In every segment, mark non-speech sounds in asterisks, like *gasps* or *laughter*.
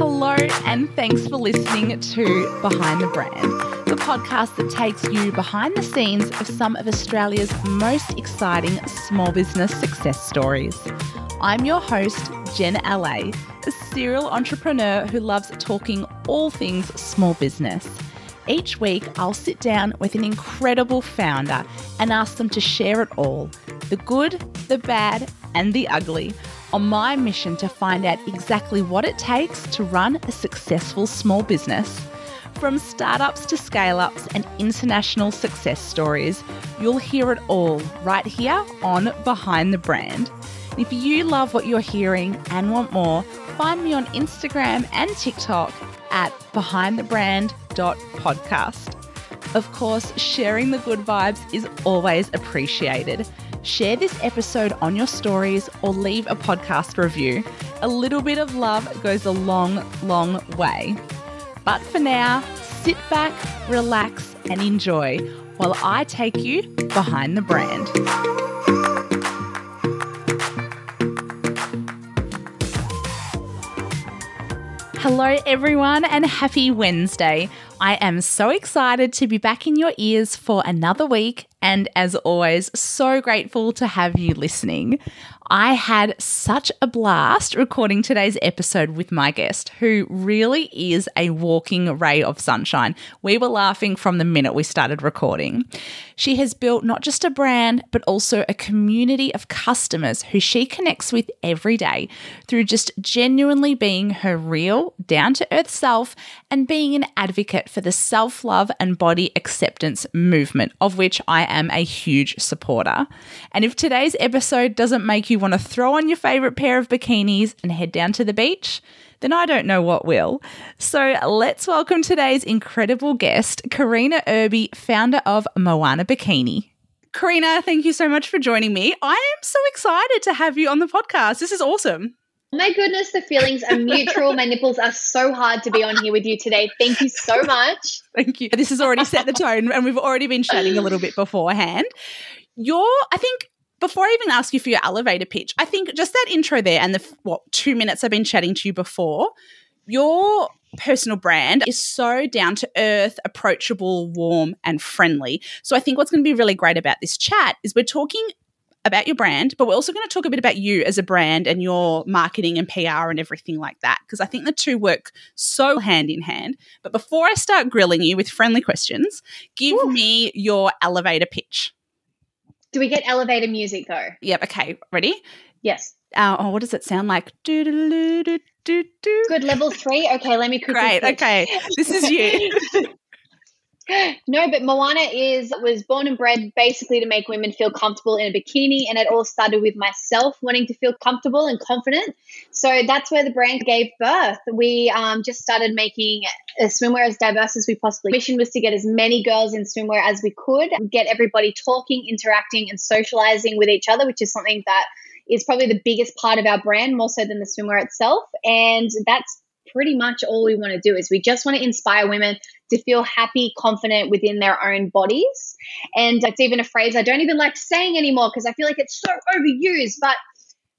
Hello, and thanks for listening to Behind the Brand, the podcast that takes you behind the scenes of some of Australia's most exciting small business success stories. I'm your host, Jen LA, a serial entrepreneur who loves talking all things small business. Each week, I'll sit down with an incredible founder and ask them to share it all the good, the bad, and the ugly on my mission to find out exactly what it takes to run a successful small business. From startups to scale ups and international success stories, you'll hear it all right here on Behind the Brand. If you love what you're hearing and want more, find me on Instagram and TikTok at behindthebrand.podcast. Of course, sharing the good vibes is always appreciated. Share this episode on your stories or leave a podcast review. A little bit of love goes a long, long way. But for now, sit back, relax, and enjoy while I take you behind the brand. Hello, everyone, and happy Wednesday. I am so excited to be back in your ears for another week, and as always, so grateful to have you listening. I had such a blast recording today's episode with my guest, who really is a walking ray of sunshine. We were laughing from the minute we started recording. She has built not just a brand, but also a community of customers who she connects with every day through just genuinely being her real, down to earth self and being an advocate for the self love and body acceptance movement, of which I am a huge supporter. And if today's episode doesn't make you want to throw on your favorite pair of bikinis and head down to the beach, then I don't know what will. So let's welcome today's incredible guest, Karina Irby, founder of Moana Bikini. Karina, thank you so much for joining me. I am so excited to have you on the podcast. This is awesome. My goodness, the feelings are mutual. my nipples are so hard to be on here with you today. Thank you so much. Thank you. This has already set the tone, and we've already been chatting a little bit beforehand. You're, I think, before I even ask you for your elevator pitch, I think just that intro there and the what two minutes I've been chatting to you before, your personal brand is so down to earth, approachable, warm, and friendly. So I think what's going to be really great about this chat is we're talking about your brand, but we're also going to talk a bit about you as a brand and your marketing and PR and everything like that, because I think the two work so hand in hand. But before I start grilling you with friendly questions, give Ooh. me your elevator pitch. Do we get elevator music though? Yep. Okay. Ready? Yes. Uh, oh, what does it sound like? Do do do do do do. Good level three. Okay, let me. Great. Okay, this is you. *laughs* *gasps* no, but Moana is was born and bred basically to make women feel comfortable in a bikini, and it all started with myself wanting to feel comfortable and confident. So that's where the brand gave birth. We um, just started making swimwear as diverse as we possibly. Mission was to get as many girls in swimwear as we could, get everybody talking, interacting, and socializing with each other, which is something that is probably the biggest part of our brand, more so than the swimwear itself. And that's pretty much all we want to do is we just want to inspire women to feel happy, confident within their own bodies. And it's even a phrase I don't even like saying anymore because I feel like it's so overused, but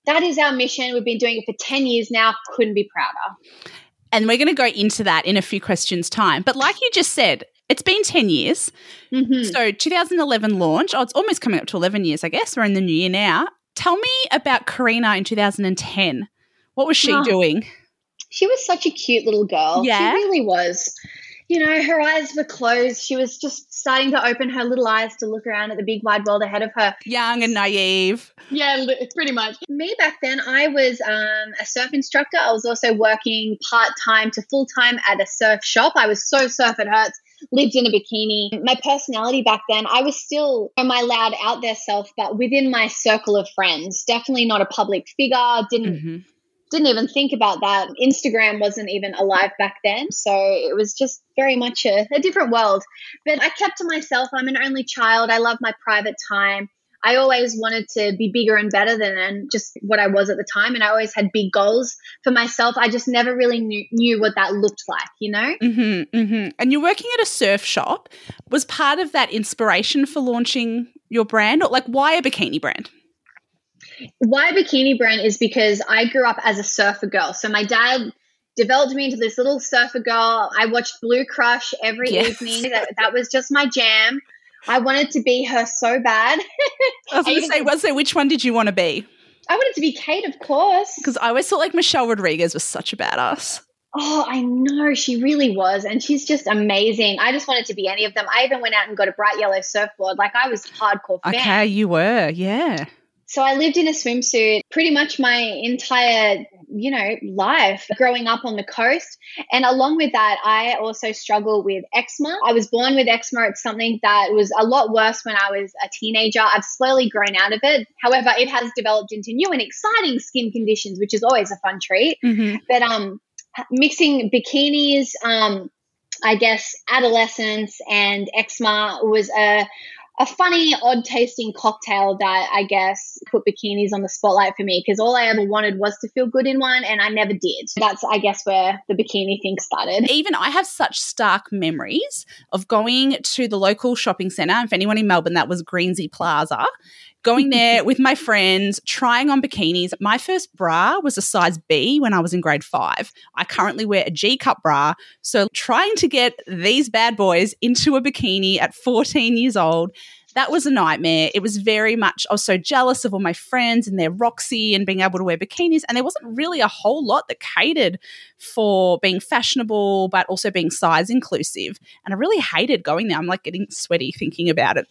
that is our mission. We've been doing it for 10 years now. Couldn't be prouder. And we're going to go into that in a few questions' time. But like you just said, it's been 10 years. Mm-hmm. So 2011 launch. Oh, it's almost coming up to 11 years, I guess. We're in the new year now. Tell me about Karina in 2010. What was she oh, doing? She was such a cute little girl. Yeah. She really was you know, her eyes were closed. She was just starting to open her little eyes to look around at the big wide world ahead of her. Young and naive. Yeah, pretty much. Me back then, I was um, a surf instructor. I was also working part time to full time at a surf shop. I was so surf it hurts. Lived in a bikini. My personality back then, I was still my loud out there self, but within my circle of friends. Definitely not a public figure. Didn't mm-hmm didn't even think about that. Instagram wasn't even alive back then. So it was just very much a, a, different world. But I kept to myself. I'm an only child. I love my private time. I always wanted to be bigger and better than just what I was at the time. And I always had big goals for myself. I just never really knew, knew what that looked like, you know? Mm-hmm, mm-hmm. And you're working at a surf shop. Was part of that inspiration for launching your brand? Or like, why a bikini brand? Why bikini brand is because I grew up as a surfer girl. So my dad developed me into this little surfer girl. I watched Blue Crush every Yes. evening. That, that was just my jam. I wanted to be her so bad. I was *laughs* going to say, was there which one did you want to be? I wanted to be Kate, of course. Because I always thought like Michelle Rodriguez was such a badass. Oh, I know. She really was. And she's just amazing. I just wanted to be any of them. I even went out and got a bright yellow surfboard. Like I was hardcore fan. Okay, you were, yeah. So I lived in a swimsuit pretty much my entire, you know, life growing up on the coast. And along with that, I also struggle with eczema. I was born with eczema. It's something that was a lot worse when I was a teenager. I've slowly grown out of it. However, it has developed into new and exciting skin conditions, which is always a fun treat. Mm-hmm. But um mixing bikinis, um, I guess adolescence and eczema was a a funny, odd tasting cocktail that I guess put bikinis on the spotlight for me because all I ever wanted was to feel good in one and I never did. That's, I guess, where the bikini thing started. Even I have such stark memories of going to the local shopping centre. For anyone in Melbourne, that was Greensy Plaza. Going *laughs* there with my friends, trying on bikinis. My first bra was a size B when I was in grade five. I currently wear a G cup bra. So trying to get these bad boys into a bikini at 14 years old, that was a nightmare. It was very much, I was so jealous of all my friends and their Roxy and being able to wear bikinis. And there wasn't really a whole lot that catered for being fashionable, but also being size inclusive. And I really hated going there. I'm like getting sweaty thinking about it.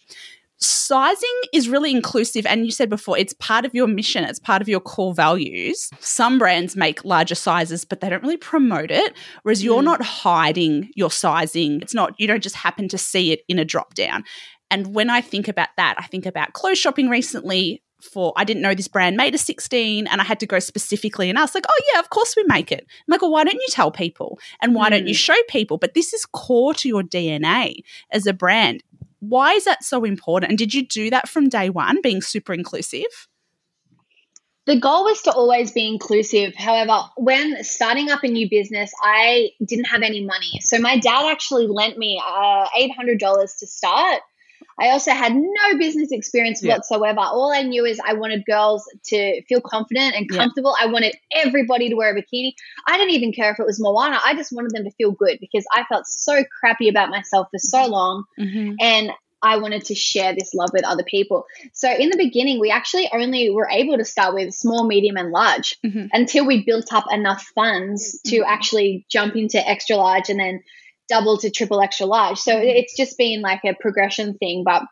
Sizing is really inclusive. And you said before, it's part of your mission, it's part of your core values. Some brands make larger sizes, but they don't really promote it. Whereas you're Mm. not hiding your sizing. It's not, you don't just happen to see it in a drop down. And when I think about that, I think about clothes shopping recently for I didn't know this brand made a 16 and I had to go specifically and ask like, oh yeah, of course we make it. I'm like, well, why don't you tell people? And why don't you show people? But this is core to your DNA as a brand. Why is that so important? And did you do that from day one, being super inclusive? The goal was to always be inclusive. However, when starting up a new business, I didn't have any money. So my dad actually lent me uh, $800 to start. I also had no business experience Yeah. whatsoever. All I knew is I wanted girls to feel confident and Yeah. comfortable. I wanted everybody to wear a bikini. I didn't even care if it was Moana. I just wanted them to feel good because I felt so crappy about myself for so long Mm-hmm. and I wanted to share this love with other people. So in the beginning, we actually only were able to start with small, medium, and large Mhm. until we built up enough funds to Mhm. actually jump into extra large and then double to triple extra large. So Mhm. it's just been like a progression thing, but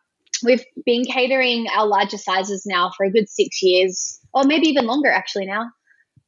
we've been catering our larger sizes now for a good six years, or maybe even longer actually now.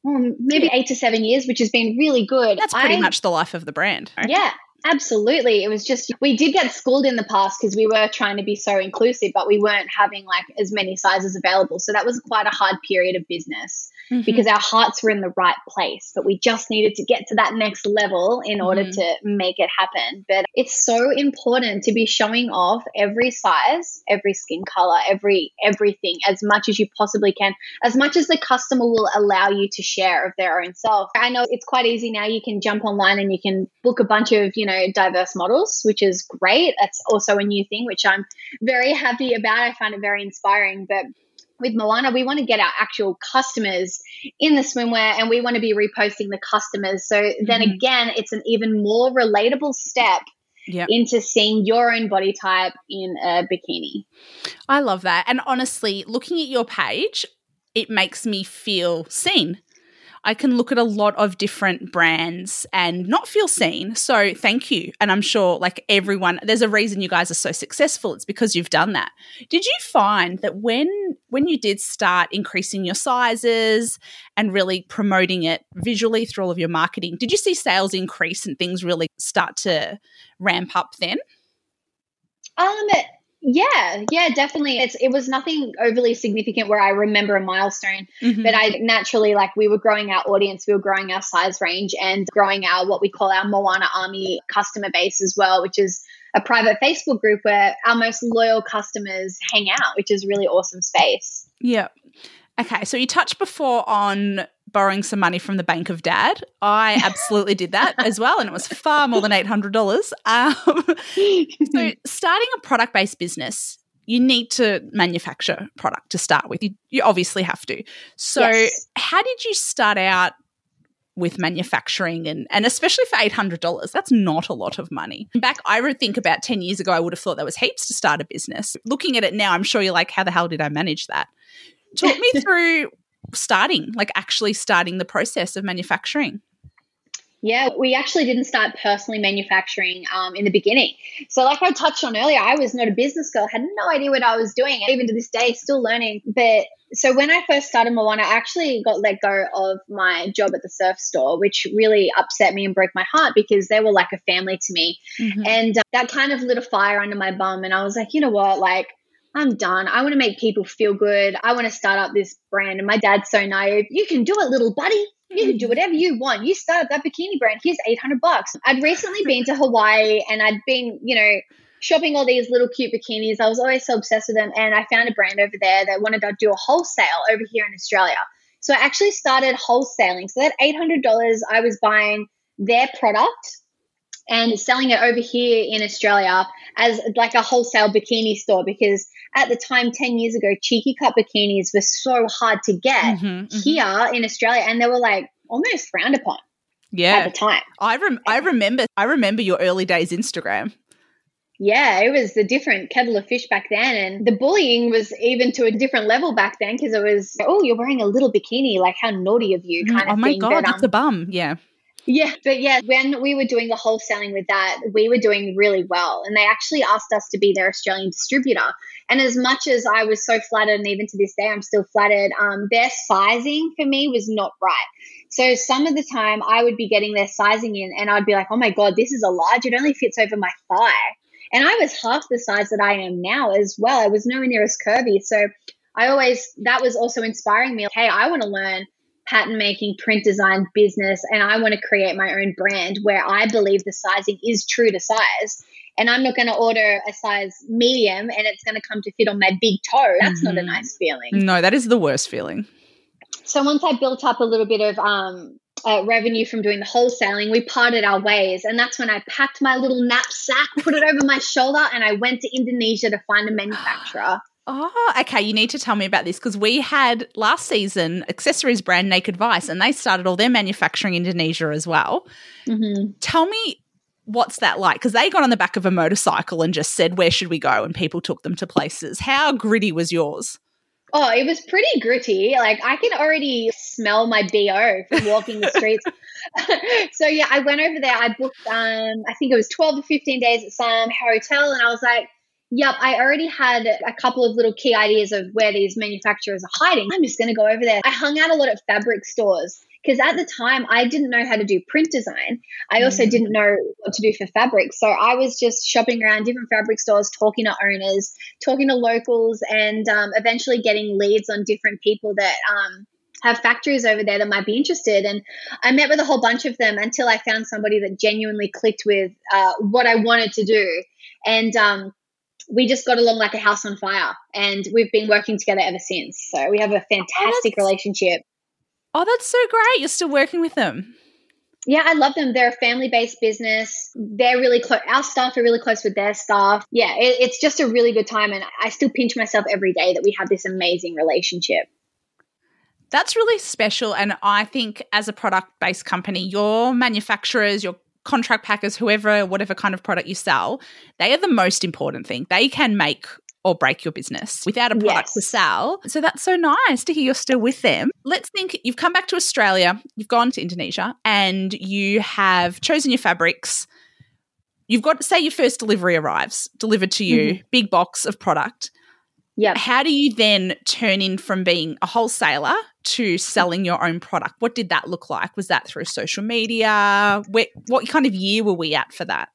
Hmm, maybe eight to seven years, which has been really good. That's pretty I- much the life of the brand. yeah, absolutely. It was just, we did get schooled in the past because we were trying to be so inclusive, but we weren't having like as many sizes available. So that was quite a hard period of business Mhm. because our hearts were in the right place, but we just needed to get to that next level in order Mhm. to make it happen. But it's so important to be showing off every size, every skin color, every everything as much as you possibly can, as much as the customer will allow you to share of their own self. I know it's quite easy now. You can jump online and you can book a bunch of, you know, diverse models, which is great. That's also a new thing, which I'm very happy about. I find it very inspiring. But with Moana, we want to get our actual customers in the swimwear and we want to be reposting the customers. So then Mhm. again, it's an even more relatable step Yep. into seeing your own body type in a bikini. I love that. And honestly, looking at your page, it makes me feel seen. I can look at a lot of different brands and not feel seen. So thank you. And I'm sure like everyone there's a reason you guys are so successful. It's because you've done that. Did you find that when when you did start increasing your sizes and really promoting it visually through all of your marketing, did you see sales increase and things really start to ramp up then? Um yeah, yeah, definitely. It's it was nothing overly significant where I remember a milestone. Mhm. but I naturally like we were growing our audience, we were growing our size range and growing our what we call our Moana Army customer base as well, which is a private Facebook group where our most loyal customers hang out, which is a really awesome space. Yeah. Okay, so you touched before on borrowing some money from the bank of dad. I *laughs* absolutely did that as well, and it was far more than eight hundred dollars. Um, so, *laughs* starting a product-based business, you need to manufacture product to start with. You, you obviously have to. So, Yes. how did you start out with manufacturing and and especially for $800 that's not a lot of money back i would think about 10 years ago i would have thought there was heaps to start a business looking at it now i'm sure you're like how the hell did i manage that talk me *laughs* through starting like actually starting the process of manufacturing yeah, we actually didn't start personally manufacturing um, in the beginning. So, like I touched on earlier, I was not a business girl, had no idea what I was doing. Even to this day, still learning. But so when I first started Moana, I actually got let go of my job at the surf store, which really upset me and broke my heart because they were like a family to me. Mm-hmm. And uh, that kind of lit a fire under my bum. And I was like, you know what? Like, I'm done. I want to make people feel good. I want to start up this brand. And my dad's so naive. You can do it, little buddy. You can do whatever you want. You start that bikini brand. Here's 800 bucks. I'd recently *laughs* been to Hawaii and I'd been, you know, shopping all these little cute bikinis. I was always so obsessed with them. And I found a brand over there that wanted to do a wholesale over here in Australia. So I actually started wholesaling. So that $800, I was buying their product and selling it over here in Australia as like a wholesale bikini store because at the time 10 years ago cheeky cut bikinis were so hard to get mm-hmm, mm-hmm. here in Australia and they were like almost frowned upon yeah at the time I rem- I remember I remember your early days Instagram yeah, it was a different kettle of fish back then. And the bullying was even to a different level back then because it was, oh, you're wearing a little bikini. Like, how naughty of you, mm, kind oh of my thing. God, but, um, that's a bum. Yeah. Yeah, but yeah, when we were doing the wholesaling with that, we were doing really well. And they actually asked us to be their Australian distributor. And as much as I was so flattered, and even to this day, I'm still flattered, um, their sizing for me was not right. So some of the time I would be getting their sizing in and I'd be like, oh my God, this is a large. It only fits over my thigh. And I was half the size that I am now as well. I was nowhere near as curvy. So I always, that was also inspiring me. Hey, I want to learn pattern making, print design business, and I want to create my own brand where I believe the sizing is true to size. And I'm not going to order a size medium and it's going to come to fit on my big toe. That's mm-hmm. not a mm-hmm. nice feeling. No, that is the worst feeling. So once I built up a little bit of um, uh, revenue from doing the wholesaling, we parted our ways. And that's when I packed my little knapsack, put it over my shoulder, and I went to Indonesia to find a manufacturer. Oh, okay. You need to tell me about this because we had last season accessories brand Naked Vice and they started all their manufacturing in Indonesia as well. Mm-hmm. Tell me what's that like? Because they got on the back of a motorcycle and just said, Where should we go? And people took them to places. How gritty was yours? Oh, it was pretty gritty. Like I can already smell my BO from walking the streets. *laughs* so yeah, I went over there. I booked um I think it was 12 to 15 days at some hotel and I was like, Yep, I already had a couple of little key ideas of where these manufacturers are hiding. I'm just going to go over there. I hung out a lot at fabric stores because at the time I didn't know how to do print design. I also mm. didn't know what to do for fabric. So I was just shopping around different fabric stores, talking to owners, talking to locals, and um, eventually getting leads on different people that um, have factories over there that might be interested. And I met with a whole bunch of them until I found somebody that genuinely clicked with uh, what I wanted to do. And um, we just got along like a house on fire and we've been working together ever since. So we have a oh, fantastic oh, relationship. Oh, that's so great. You're still working with them. Yeah, I love them. They're a family based business. They're really close. Our staff are really close with their staff. Yeah, it, it's just a really good time. And I still pinch myself every day that we have this amazing relationship. That's really special. And I think as a product based company, your manufacturers, your contract packers, whoever, whatever kind of product you sell, they are the most important thing. They can make or break your business without a product yes. to sell. So that's so nice to hear you're still with them. Let's think you've come back to Australia, you've gone to Indonesia, and you have chosen your fabrics. You've got, say, your first delivery arrives, delivered to you, mm-hmm. big box of product. Yeah. How do you then turn in from being a wholesaler to selling your own product? What did that look like? Was that through social media? Where, what kind of year were we at for that?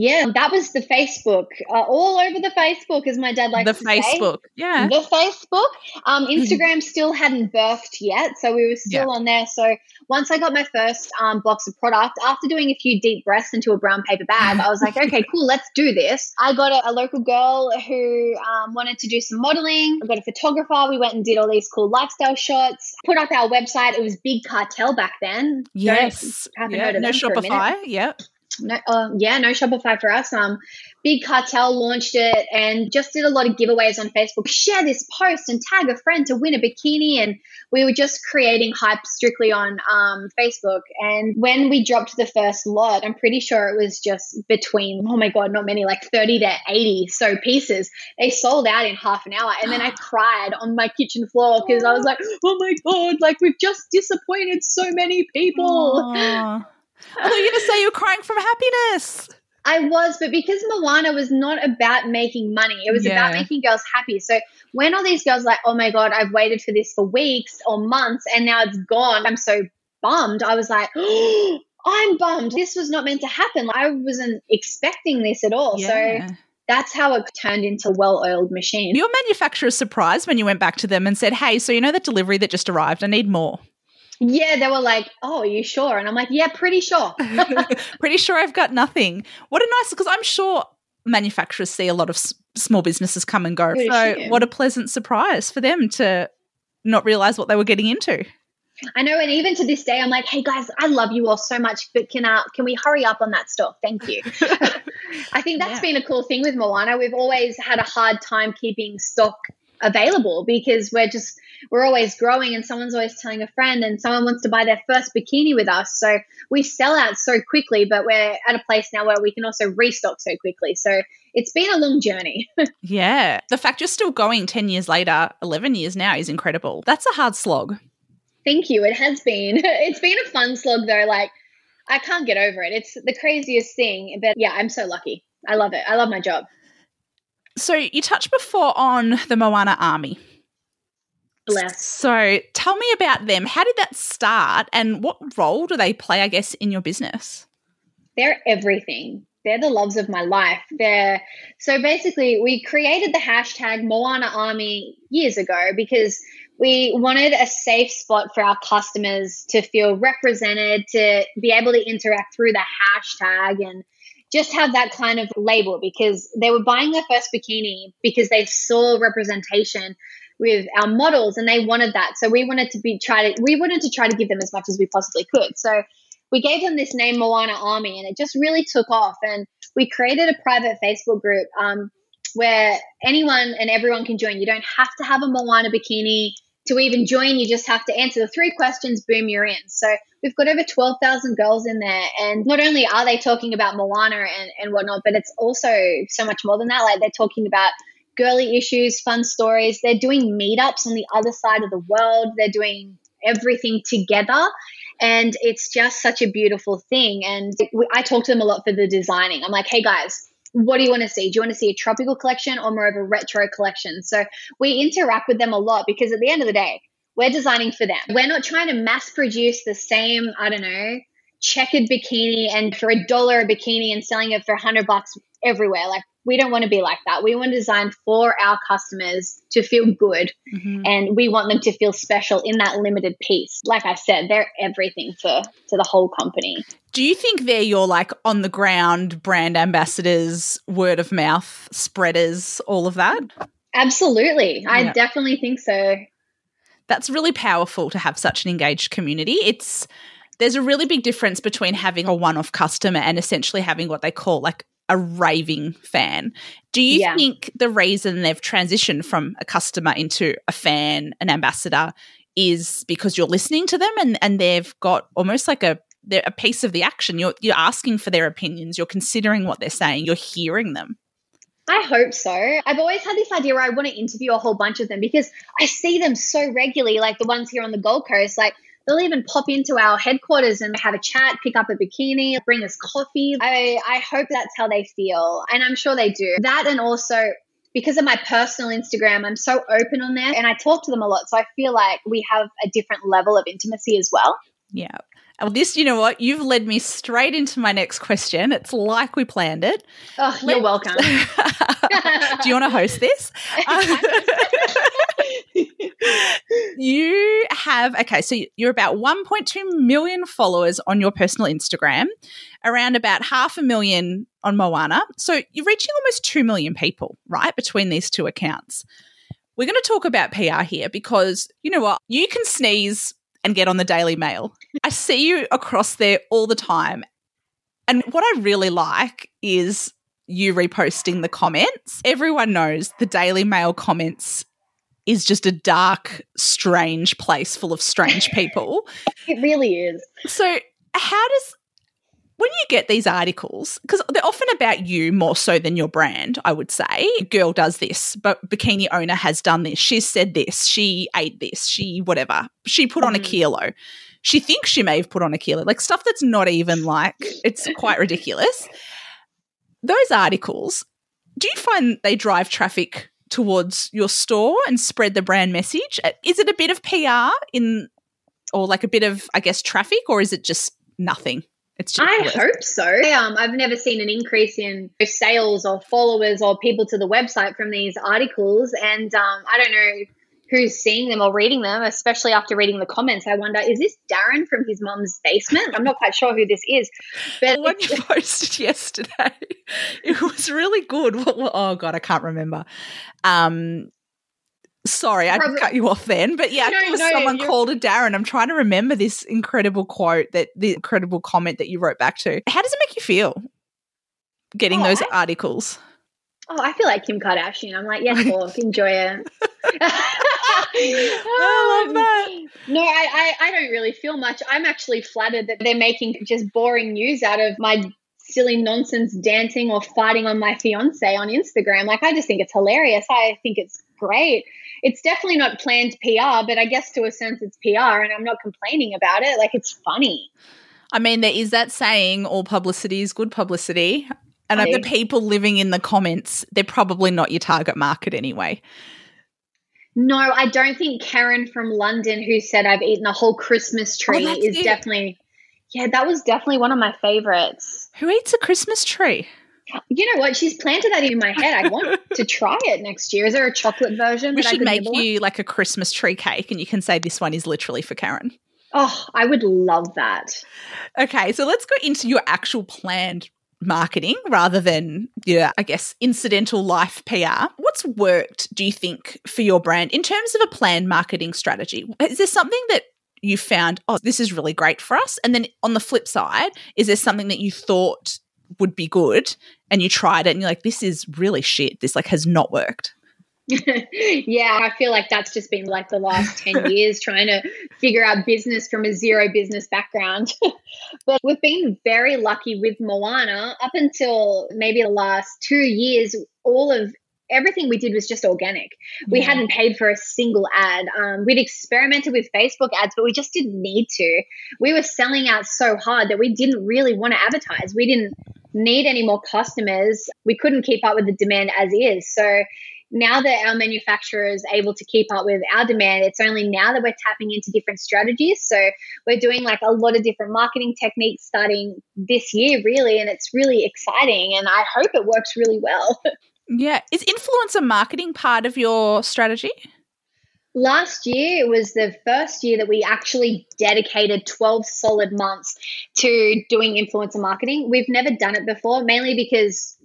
Yeah, that was the Facebook, uh, all over the Facebook, as my dad likes the to Facebook, say. yeah, the Facebook. Um, mm-hmm. Instagram still hadn't birthed yet, so we were still yeah. on there. So once I got my first um, box of product, after doing a few deep breaths into a brown paper bag, I was like, *laughs* okay, cool, let's do this. I got a, a local girl who um, wanted to do some modeling. I got a photographer. We went and did all these cool lifestyle shots. Put up our website. It was Big Cartel back then. Yes, Haven't yeah. Heard of no Shopify. Yep no, uh, yeah, no Shopify for us. Um, Big Cartel launched it and just did a lot of giveaways on Facebook. Share this post and tag a friend to win a bikini. And we were just creating hype strictly on um, Facebook. And when we dropped the first lot, I'm pretty sure it was just between, oh my God, not many, like 30 to 80 so pieces. They sold out in half an hour. And then I *gasps* cried on my kitchen floor because I was like, oh my God, like we've just disappointed so many people. Aww. I thought you were going to say you were crying from happiness. I was, but because Moana was not about making money, it was yeah. about making girls happy. So when all these girls like, oh my God, I've waited for this for weeks or months and now it's gone, I'm so bummed. I was like, oh, I'm bummed. This was not meant to happen. I wasn't expecting this at all. Yeah. So that's how it turned into well-oiled machine. Your manufacturer surprised when you went back to them and said, "Hey, so you know that delivery that just arrived? I need more." Yeah, they were like, "Oh, are you sure?" And I'm like, "Yeah, pretty sure." *laughs* pretty sure I've got nothing. What a nice because I'm sure manufacturers see a lot of s- small businesses come and go. so, what a pleasant surprise for them to not realize what they were getting into. I know, and even to this day, I'm like, "Hey guys, I love you all so much, but can uh, can we hurry up on that stuff? Thank you." *laughs* *laughs* I think that's yeah. been a cool thing with Moana. We've always had a hard time keeping stock available because we're just we're always growing and someone's always telling a friend and someone wants to buy their first bikini with us. So we sell out so quickly, but we're at a place now where we can also restock so quickly. So it's been a long journey. *laughs* yeah. The fact you're still going 10 years later, 11 years now is incredible. That's a hard slog. Thank you. It has been. *laughs* It's been a fun slog though. Like, I can't get over it. It's the craziest thing. But yeah, I'm so lucky. I love it. I love my job. So you touched before on the Moana Army. Bless. So tell me about them. How did that start and what role do they play, I guess, in your business? They're everything. They're the loves of my life. They're so basically we created the hashtag Moana Army years ago because we wanted a safe spot for our customers to feel represented, to be able to interact through the hashtag and just have that kind of label because they were buying their first bikini because they saw representation with our models and they wanted that. So we wanted to be try to we wanted to try to give them as much as we possibly could. So we gave them this name Moana Army and it just really took off and we created a private Facebook group um, where anyone and everyone can join. You don't have to have a Moana bikini to even join. You just have to answer the three questions, boom, you're in. So we've got over 12,000 girls in there. And not only are they talking about Moana and, and whatnot, but it's also so much more than that. Like they're talking about girly issues, fun stories. They're doing meetups on the other side of the world. They're doing everything together. And it's just such a beautiful thing. And I talk to them a lot for the designing. I'm like, hey guys, what do you want to see? Do you want to see a tropical collection or more of a retro collection? So we interact with them a lot because at the end of the day, we're designing for them. We're not trying to mass produce the same, I don't know, checkered bikini and for a dollar a bikini and selling it for a hundred bucks everywhere. Like we don't want to be like that. We want to design for our customers to feel good mm-hmm. and we want them to feel special in that limited piece. Like I said, they're everything for to the whole company. Do you think they're your like on the ground brand ambassadors, word of mouth spreaders, all of that? Absolutely. Yeah. I definitely think so. That's really powerful to have such an engaged community. It's there's a really big difference between having a one-off customer and essentially having what they call like a raving fan. Do you yeah. think the reason they've transitioned from a customer into a fan, an ambassador, is because you're listening to them and, and they've got almost like a a piece of the action. You're you're asking for their opinions. You're considering what they're saying. You're hearing them. I hope so. I've always had this idea where I want to interview a whole bunch of them because I see them so regularly, like the ones here on the Gold Coast. Like They'll even pop into our headquarters and have a chat, pick up a bikini, bring us coffee. I, I hope that's how they feel. And I'm sure they do. That and also because of my personal Instagram, I'm so open on there and I talk to them a lot. So I feel like we have a different level of intimacy as well. Yeah. Well, this, you know what? You've led me straight into my next question. It's like we planned it. Oh, you're welcome. *laughs* Do you want to host this? *laughs* you have, okay, so you're about 1.2 million followers on your personal Instagram, around about half a million on Moana. So you're reaching almost 2 million people, right, between these two accounts. We're going to talk about PR here because you know what? You can sneeze and get on the Daily Mail. I see you across there all the time. And what I really like is you reposting the comments. Everyone knows the Daily Mail comments is just a dark, strange place full of strange *laughs* people. it really is. So, how does when you get these articles, because they're often about you more so than your brand, I would say. Girl does this, but bikini owner has done this. She said this. She ate this. She whatever. She put mm-hmm. on a mm-hmm. kilo. She thinks she may have put on a kilo. Like stuff that's not even like it's quite ridiculous. Those articles, do you find they drive traffic towards your store and spread the brand message? Uh, is it a bit of PR in or like a bit of I guess traffic or is it just nothing? It's just I hope so. Um, I've never seen an increase in sales or followers or people to the website from these articles, and um, I don't know who's seeing them or reading them, especially after reading the comments. I wonder, is this Darren from his mum's basement? I'm not quite sure who this is. But when you *laughs* posted yesterday, it was really good. *laughs* Oh god, I can't remember. Um, Sorry, I just cut you off then. But yeah, no, no, someone called a Darren. I'm trying to remember this incredible quote that the incredible comment that you wrote back to. How does it make you feel getting oh, those I, articles? Oh, I feel like Kim Kardashian. I'm like, yes, Paul, enjoy it. *laughs* I oh, love that. No, I, I, I don't really feel much. I'm actually flattered that they're making just boring news out of my silly nonsense dancing or fighting on my fiance on Instagram. Like, I just think it's hilarious. I think it's great it's definitely not planned PR, but I guess to a sense it's PR, and I'm not complaining about it. Like it's funny. I mean, there is that saying, all publicity is good publicity. And the people living in the comments, they're probably not your target market anyway. No, I don't think Karen from London, who said I've eaten a whole Christmas oh, tree, oh, is it. definitely. Yeah, that was definitely one of my favorites. Who eats a Christmas tree? You know what? She's planted that in my head. I want *laughs* to try it next year. Is there a chocolate version? We should make you like a Christmas tree cake, and you can say this one is literally for Karen. Oh, I would love that. Okay, so let's go into your actual planned marketing rather than yeah, I guess incidental life PR. What's worked, do you think, for your brand in terms of a planned marketing strategy? Is there something that you found, oh, this is really great for us? And then on the flip side, is there something that you thought would be good and you tried it and you're like this is really shit this like has not worked *laughs* yeah, I feel like that's just been like the last 10 *laughs* years trying to figure out business from a zero business background. *laughs* but we've been very lucky with Moana up until maybe the last two years. All of everything we did was just organic. We yeah. hadn't paid for a single ad. Um, we'd experimented with Facebook ads, but we just didn't need to. We were selling out so hard that we didn't really want to advertise. We didn't need any more customers. We couldn't keep up with the demand as is. So now that our manufacturer is able to keep up with our demand, it's only now that we're tapping into different strategies. So we're doing like a lot of different marketing techniques starting this year, really, and it's really exciting. And I hope it works really well. *laughs* Yeah. Is influencer marketing part of your strategy? Last year it was the first year that we actually dedicated 12 solid months to doing influencer marketing. We've never done it before, mainly because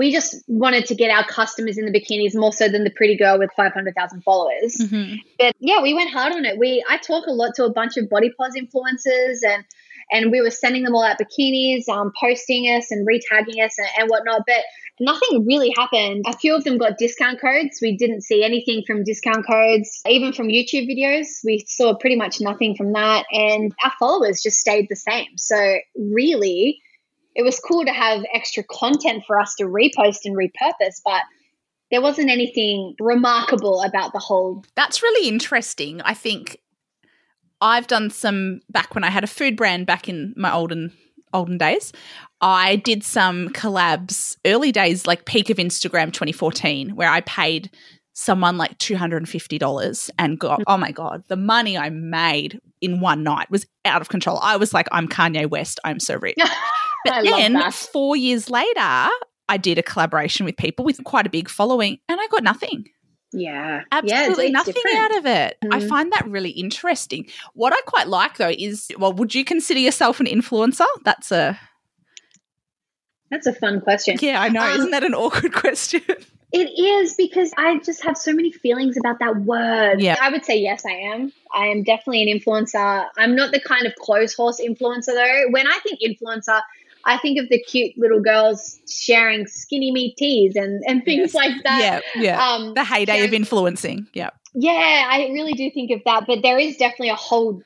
we just wanted to get our customers in the bikinis more so than the pretty girl with 500,000 followers. Mm-hmm. But yeah, we went hard on it. We I talk a lot to a bunch of body pos influencers and and we were sending them all out bikinis, um, posting us and retagging us and, and whatnot. But nothing really happened. A few of them got discount codes. We didn't see anything from discount codes, even from YouTube videos. We saw pretty much nothing from that. And our followers just stayed the same. So, really, it was cool to have extra content for us to repost and repurpose, but there wasn't anything remarkable about the whole. That's really interesting. I think I've done some back when I had a food brand back in my olden olden days. I did some collabs early days, like peak of Instagram 2014, where I paid someone like $250 and got, mm. oh my God, the money I made in one night was out of control. I was like, I'm Kanye West. I'm so rich. *laughs* But then four years later, I did a collaboration with people with quite a big following and I got nothing. Yeah. Absolutely yeah, nothing different. out of it. Mm. I find that really interesting. What I quite like though is well, would you consider yourself an influencer? That's a That's a fun question. Yeah, I know. Um, Isn't that an awkward *laughs* question? It is because I just have so many feelings about that word. Yeah. I would say yes, I am. I am definitely an influencer. I'm not the kind of clothes horse influencer though. When I think influencer, I think of the cute little girls sharing skinny me teas and, and things yes. like that. Yeah, yeah. Um, the heyday sharing, of influencing. Yeah. Yeah, I really do think of that. But there is definitely a whole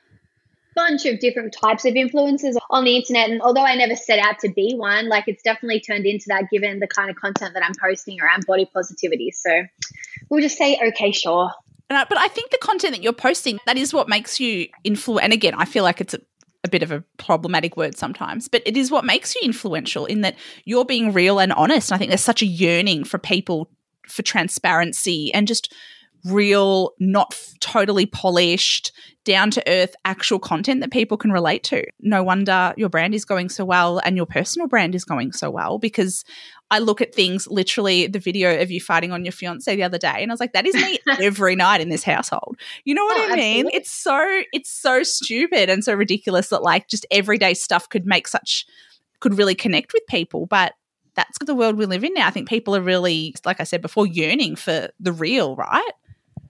bunch of different types of influencers on the internet. And although I never set out to be one, like it's definitely turned into that given the kind of content that I'm posting around body positivity. So we'll just say, okay, sure. But I think the content that you're posting, that is what makes you influential. And again, I feel like it's a, bit of a problematic word sometimes, but it is what makes you influential in that you're being real and honest. And I think there's such a yearning for people for transparency and just real, not f- totally polished, down to earth, actual content that people can relate to. No wonder your brand is going so well and your personal brand is going so well because I look at things literally the video of you fighting on your fiance the other day and I was like that is me *laughs* every night in this household. You know what oh, I mean? Absolutely. It's so it's so stupid and so ridiculous that like just everyday stuff could make such could really connect with people but that's the world we live in now. I think people are really, like I said before, yearning for the real, right?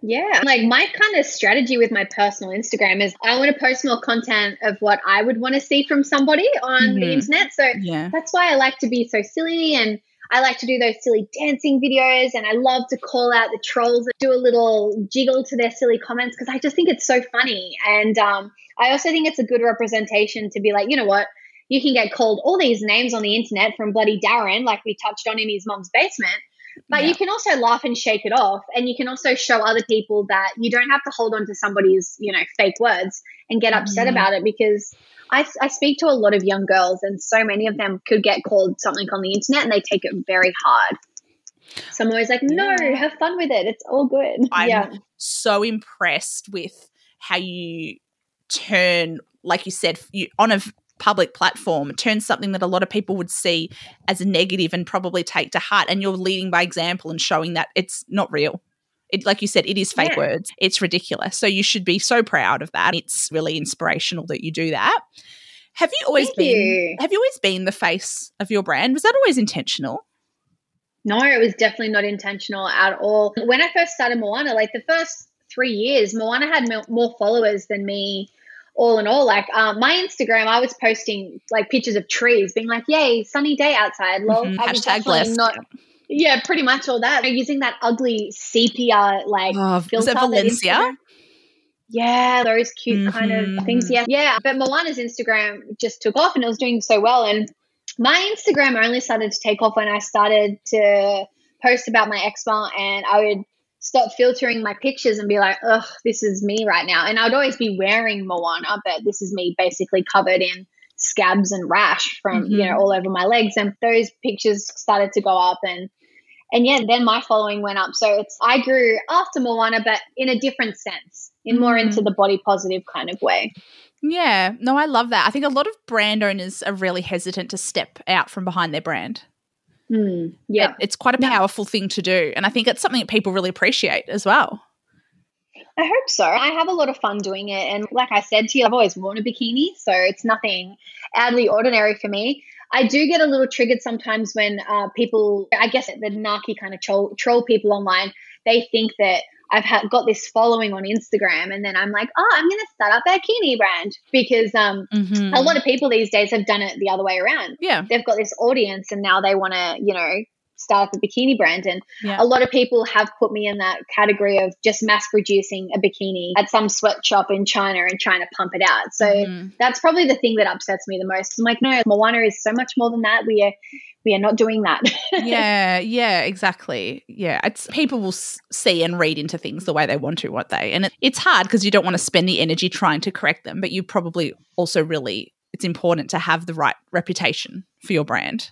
Yeah. Like my kind of strategy with my personal Instagram is I want to post more content of what I would want to see from somebody on mm-hmm. the internet. So yeah. that's why I like to be so silly and I like to do those silly dancing videos and I love to call out the trolls and do a little jiggle to their silly comments because I just think it's so funny. And um, I also think it's a good representation to be like, you know what? You can get called all these names on the internet from bloody Darren, like we touched on in his mom's basement. But yeah. you can also laugh and shake it off. And you can also show other people that you don't have to hold on to somebody's, you know, fake words and get upset mm. about it because I, I speak to a lot of young girls and so many of them could get called something on the internet and they take it very hard. So I'm always like, no, have fun with it. It's all good. *laughs* I'm yeah. so impressed with how you turn, like you said, you on a public platform turns something that a lot of people would see as a negative and probably take to heart and you're leading by example and showing that it's not real. It, like you said it is fake yeah. words. It's ridiculous. So you should be so proud of that. It's really inspirational that you do that. Have you always Thank been you. have you always been the face of your brand? Was that always intentional? No it was definitely not intentional at all. When i first started moana like the first three years moana had more followers than me all in all, like um, my Instagram, I was posting like pictures of trees, being like, "Yay, sunny day outside!" Lol. Mm-hmm. Hashtag blessed. Not, yeah, pretty much all that. using that ugly sepia like oh, filter. Is Valencia? Yeah, those cute mm-hmm. kind of things. Yeah, yeah. But Moana's Instagram just took off, and it was doing so well. And my Instagram only started to take off when I started to post about my eczema, and I would stop filtering my pictures and be like, ugh, this is me right now. And I'd always be wearing Moana, but this is me basically covered in scabs and rash from, mm-hmm. you know, all over my legs. And those pictures started to go up and and yeah, then my following went up. So it's I grew after Moana, but in a different sense, in more mm-hmm. into the body positive kind of way. Yeah, no, I love that. I think a lot of brand owners are really hesitant to step out from behind their brand. Mm, yeah. It, it's quite a powerful thing to do. And I think it's something that people really appreciate as well. I hope so. I have a lot of fun doing it. And like I said to you, I've always worn a bikini. So it's nothing oddly ordinary for me. I do get a little triggered sometimes when uh, people, I guess the narky kind of troll, troll people online, they think that I've had, got this following on Instagram, and then I'm like, oh, I'm going to start up a bikini brand because um, mm-hmm. a lot of people these days have done it the other way around. Yeah, they've got this audience, and now they want to, you know, start up a bikini brand. And yeah. a lot of people have put me in that category of just mass producing a bikini at some sweatshop in China and trying to pump it out. So mm-hmm. that's probably the thing that upsets me the most. I'm like, no, Moana is so much more than that. We are we are not doing that. *laughs* yeah, yeah, exactly. Yeah, it's people will see and read into things the way they want to, what they, and it, it's hard because you don't want to spend the energy trying to correct them, but you probably also really it's important to have the right reputation for your brand.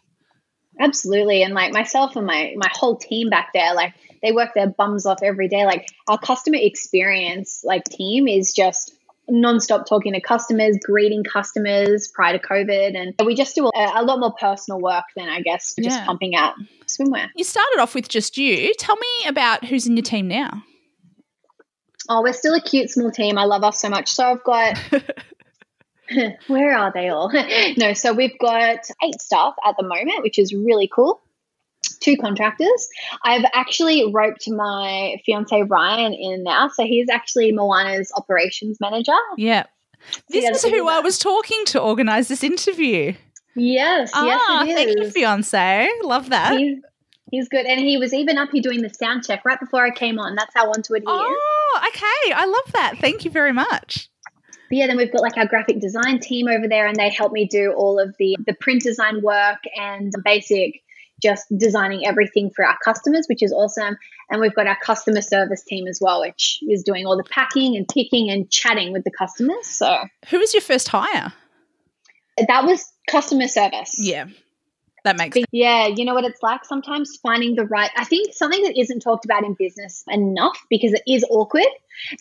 Absolutely, and like myself and my my whole team back there, like they work their bums off every day. Like our customer experience, like team, is just nonstop talking to customers, greeting customers prior to COVID. And we just do a, a lot more personal work than I guess just yeah. pumping out swimwear. You started off with just you. Tell me about who's in your team now. Oh, we're still a cute small team. I love us so much. So I've got. *laughs* *laughs* where are they all? *laughs* no, so we've got eight staff at the moment, which is really cool two contractors. I've actually roped my fiance Ryan in now. So he's actually Moana's operations manager. Yeah. This is who I was talking to organize this interview. Yes, Ah, yes, it is. thank you, fiance. Love that. He's, he's good. And he was even up here doing the sound check right before I came on. That's how onto it he is. Oh, okay. I love that. Thank you very much. But yeah, then we've got like our graphic design team over there, and they help me do all of the the print design work and basic just designing everything for our customers, which is awesome. And we've got our customer service team as well, which is doing all the packing and picking and chatting with the customers. So Who was your first hire? that was customer service. Yeah, that makes But yeah, you know what it's like sometimes finding the right. I think something that isn't talked about in business enough because it is awkward,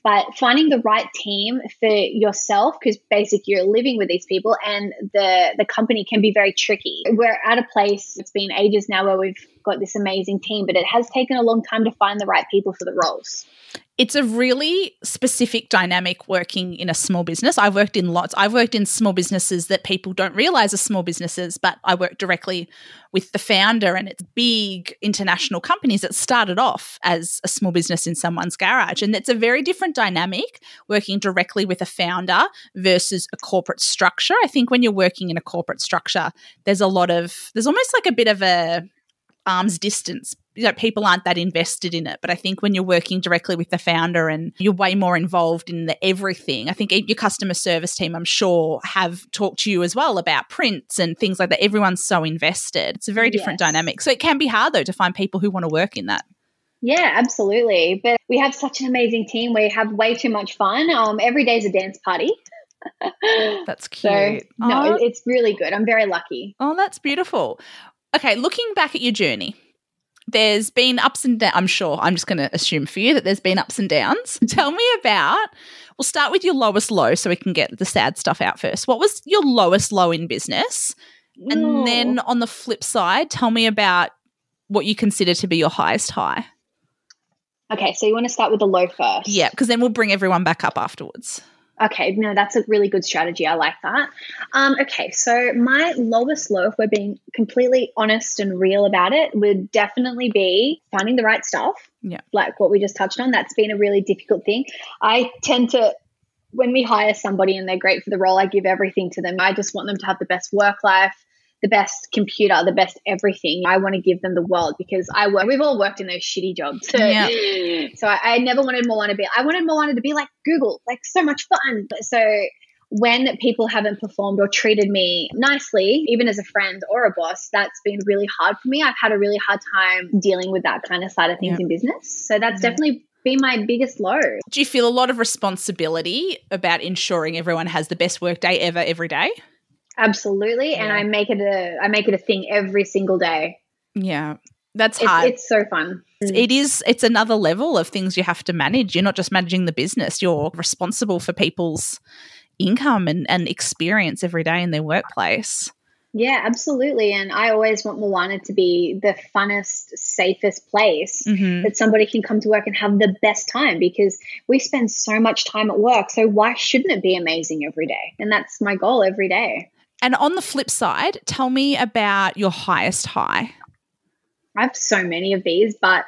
but finding the right team for yourself because basically you're living with these people and the the company can be very tricky. We're at a place. It's been ages now where we've got this amazing team, but it has taken a long time to find the right people for the roles. It's a really specific dynamic working in a small business. I've worked in lots. I've worked in small businesses that people don't realize are small businesses, but I work directly with the founder and it's big international companies that started off as a small business in someone's garage. And it's a very different dynamic working directly with a founder versus a corporate structure. I think when you're working in a corporate structure, there's a lot of there's almost like a bit of a arm's distance. You know, people aren't that invested in it. But I think when you're working directly with the founder and you're way more involved in the everything, I think your customer service team, I'm sure, have talked to you as well about prints and things like that. Everyone's so invested. It's a very different Yes. dynamic. So it can be hard though to find people who want to work in that. Yeah, absolutely. But we have such an amazing team. We have way too much fun. Um, every day's a dance party. *laughs* That's So cute. no, oh, it's really good. I'm very lucky. oh, that's beautiful. Okay, looking back at your journey, there's been ups and downs. I'm sure, I'm just going to assume for you that there's been ups and downs. *laughs* Tell me about, we'll start with your lowest low so we can get the sad stuff out first. What was your lowest low in business? And Ooh. then on the flip side, tell me about what you consider to be your highest high. okay, so you want to start with the low first? Yeah, because then we'll bring everyone back up afterwards. Okay, no, that's a really good strategy. I like that. Um, okay, so my lowest low, if we're being completely honest and real about it, would definitely be finding the right stuff. Yeah. Like what we just touched on. That's been a really difficult thing. I tend to, when we hire somebody and they're great for the role, I give everything to them. I just want them to have the best work life, the best computer, the best everything. I want to give them the world because I work, we've all worked in those shitty jobs. *laughs* Yeah. So I, I never wanted Moana to be, I wanted Moana to be like Google, like so much fun. So when people haven't performed or treated me nicely, even as a friend or a boss, that's been really hard for me. I've had a really hard time dealing with that kind of side of things Yeah. in business. So that's Yeah. definitely been my biggest low. Do you feel a lot of responsibility about ensuring everyone has the best work day ever, every day? Absolutely. And I make it a I make it a thing every single day. Yeah, that's It's, hard. it's so fun. it is it's another level of things you have to manage you're not just managing the business you're responsible for people's income and, and experience every day in their workplace Yeah, absolutely. And I always want Moana to be the funnest, safest place mm-hmm. that somebody can come to work and have the best time because we spend so much time at work. So why shouldn't it be amazing every day? And that's my goal every day. And on the flip side tell me about your highest high I have so many of these, but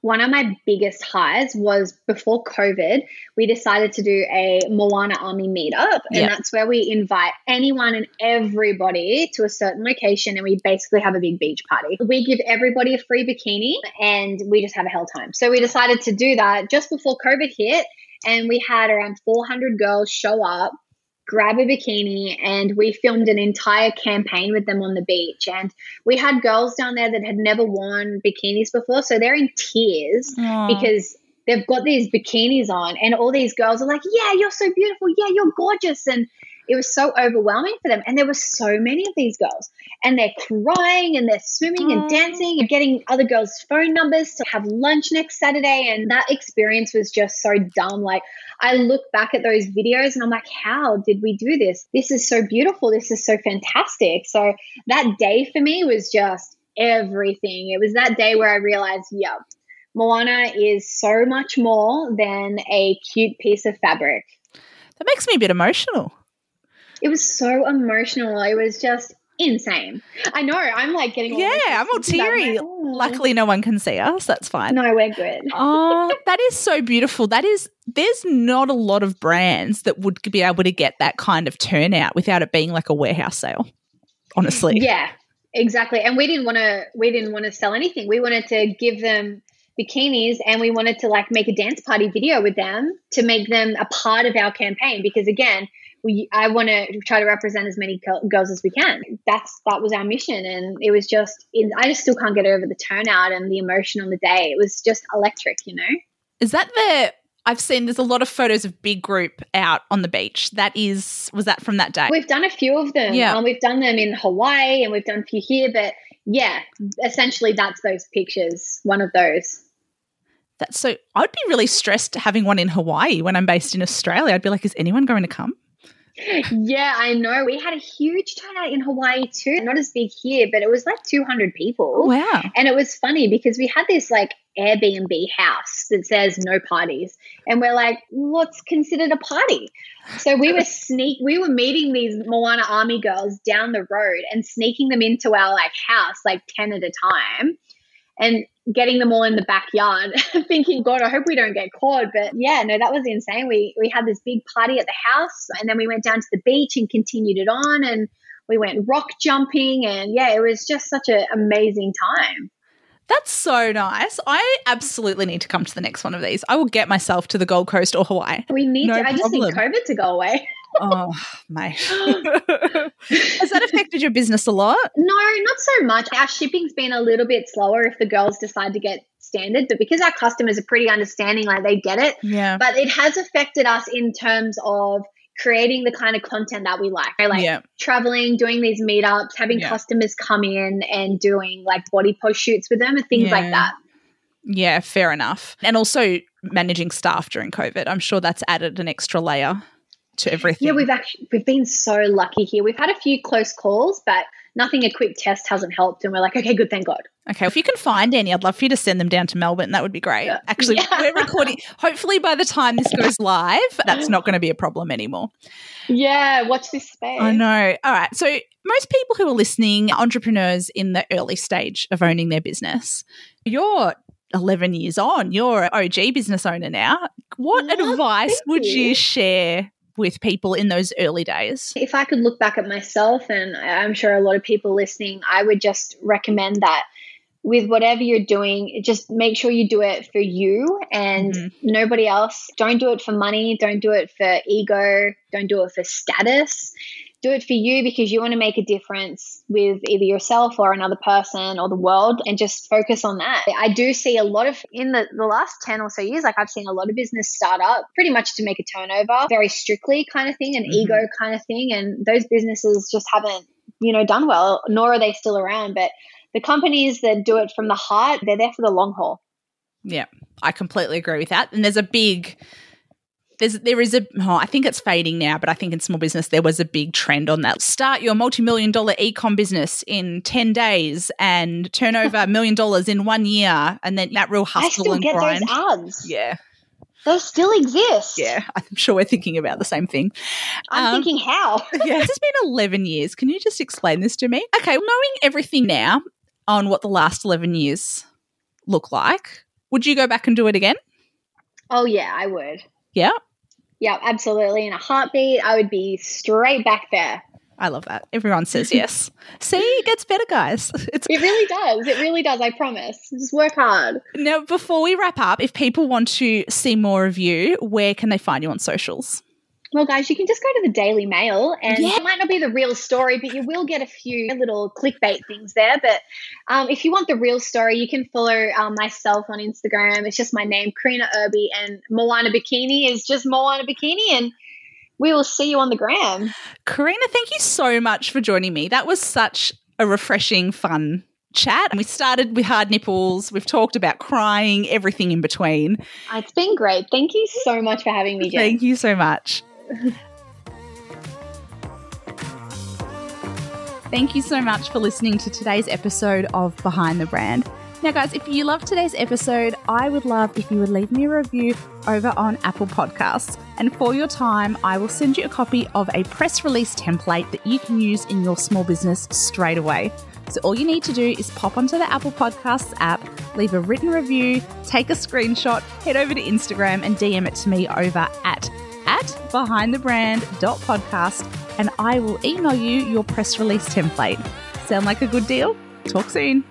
one of my biggest highs was before COVID, we decided to do a Moana Army meetup. And Yeah. that's where we invite anyone and everybody to a certain location and we basically have a big beach party. We give everybody a free bikini and we just have a hell time. So we decided to do that just before COVID hit. And we had around 400 girls show up grab a bikini and we filmed an entire campaign with them on the beach. And we had girls down there that had never worn bikinis before so they're in tears because they've got these bikinis on and all these girls are like yeah you're so beautiful. Yeah you're gorgeous. And it was so overwhelming for them and there were so many of these girls and they're crying and they're swimming and oh. dancing and getting other girls phone numbers to have lunch next saturday and that experience was just so dumb like I look back at those videos and I'm like, how did we do this? This is so beautiful. This is so fantastic. So that day for me was just everything. It was that day where I realized, yep, Moana is so much more than a cute piece of fabric. that makes me a bit emotional It was so emotional. It was just insane. I know. I'm like getting all yeah i'm all teary it. Oh. luckily no one can see us that's fine No, we're good. *laughs* oh that is so beautiful that is there's not a lot of brands that would be able to get that kind of turnout without it being like a warehouse sale honestly. Yeah, exactly. And we didn't want to we didn't want to sell anything. We wanted to give them bikinis and we wanted to like make a dance party video with them to make them a part of our campaign because again, we I want to try to represent as many girls as we can. That's that was our mission and it was just I just still can't get over the turnout and the emotion on the day. It was just electric, you know. Is that the I've seen there's a lot of photos of big group out on the beach. That is, was that from that day? We've done a few of them. Yeah. Um, we've done them in Hawaii and we've done a few here, but yeah, essentially that's those pictures, one of those. That's so, I'd be really stressed having one in Hawaii when I'm based in Australia. I'd be like, is anyone going to come? Yeah, I know. We had a huge turnout in Hawaii too. Not as big here, but it was like 200 people. Wow. And it was funny because we had this like Airbnb house that says no parties. And we're like, what's considered a party? So we were *laughs* sneak we were meeting these Moana Army girls down the road and sneaking them into our like house like 10 at a time and getting them all in the backyard, *laughs* thinking, God, I hope we don't get caught. But yeah, no, that was insane. We we had this big party at the house, and then we went down to the beach and continued it on, and we went rock jumping, and yeah, it was just such an amazing time. That's so nice. I absolutely need to come to the next one of these. I will get myself to the Gold Coast or Hawaii. We need no to. I just need COVID to go away. *laughs* oh, mate. Has that affected your business a lot? No, not so much. Our shipping's been a little bit slower if the girls decide to get standard, but because our customers are pretty understanding, like they get it. Yeah. But it has affected us in terms of creating the kind of content that we like. Like yeah. traveling, doing these meetups, having yeah. customers come in and doing like body pose shoots with them and things yeah. like that. Yeah, fair enough. And also managing staff during COVID. I'm sure that's added an extra layer to everything. Yeah, we've actually we've been so lucky here. We've had a few close calls, but nothing a quick test hasn't helped. And we're like, okay, good, thank God. Okay, if you can find any, I'd love for you to send them down to Melbourne. That would be great. Yeah. Actually, yeah. we're recording. *laughs* Hopefully, by the time this goes live, that's not going to be a problem anymore. Yeah, watch this space. I know. All right. So, most people who are listening are entrepreneurs in the early stage of owning their business. You're 11 years on, you're an OG business owner now. What advice would you share with people in those early days? If I could look back at myself, and I'm sure a lot of people listening, I would just recommend that with whatever you're doing, just make sure you do it for you and mm-hmm. nobody else. Don't do it for money. Don't do it for ego. Don't do it for status do it for you because you want to make a difference with either yourself or another person or the world and just focus on that. I do see a lot of in the, the last 10 or so years, like I've seen a lot of business start up pretty much to make a turnover, very strictly kind of thing, an mm-hmm. ego kind of thing. And those businesses just haven't, you know, done well, nor are they still around. But the companies that do it from the heart, they're there for the long haul. Yeah, I completely agree with that. And there's a big there's there is a oh, I think it's fading now, but I think in small business there was a big trend on that. Start your multi-million dollar e-com business in 10 days and turn *laughs* over a million dollars in one year and then that real hustle I still and get grind. Those ads. Yeah. Those still exist. Yeah, I'm sure we're thinking about the same thing. I'm um, thinking how. *laughs* yeah, this has been 11 years. Can you just explain this to me? Okay, well, knowing everything now on what the last 11 years look like, would you go back and do it again? Oh, yeah, I would. Yeah. Yeah, absolutely. In a heartbeat, I would be straight back there. I love that. Everyone says yes. See, it gets better, guys. *laughs* It's- it really does. It really does. I promise. Just work hard. Now, before we wrap up, if people want to see more of you, where can they find you on socials? Well, guys, you can just go to the Daily Mail, and yeah. it might not be the real story, but you will get a few little clickbait things there. But um, if you want the real story, you can follow um, myself on Instagram. It's just my name, Karina Irby, and Moana Bikini is just Moana Bikini, and we will see you on the gram. Karina, thank you so much for joining me. That was such a refreshing, fun chat. We started with hard nipples. We've talked about crying, everything in between. It's been great. Thank you so much for having me, Jen. Thank you so much. Thank you so much for listening to today's episode of Behind the Brand. Now, guys, if you love today's episode, I would love if you would leave me a review over on Apple Podcasts. And for your time, I will send you a copy of a press release template that you can use in your small business straight away. So, all you need to do is pop onto the Apple Podcasts app, leave a written review, take a screenshot, head over to Instagram, and DM it to me over at at behindthebrand.podcast and I will email you your press release template. Sound like a good deal? Talk soon.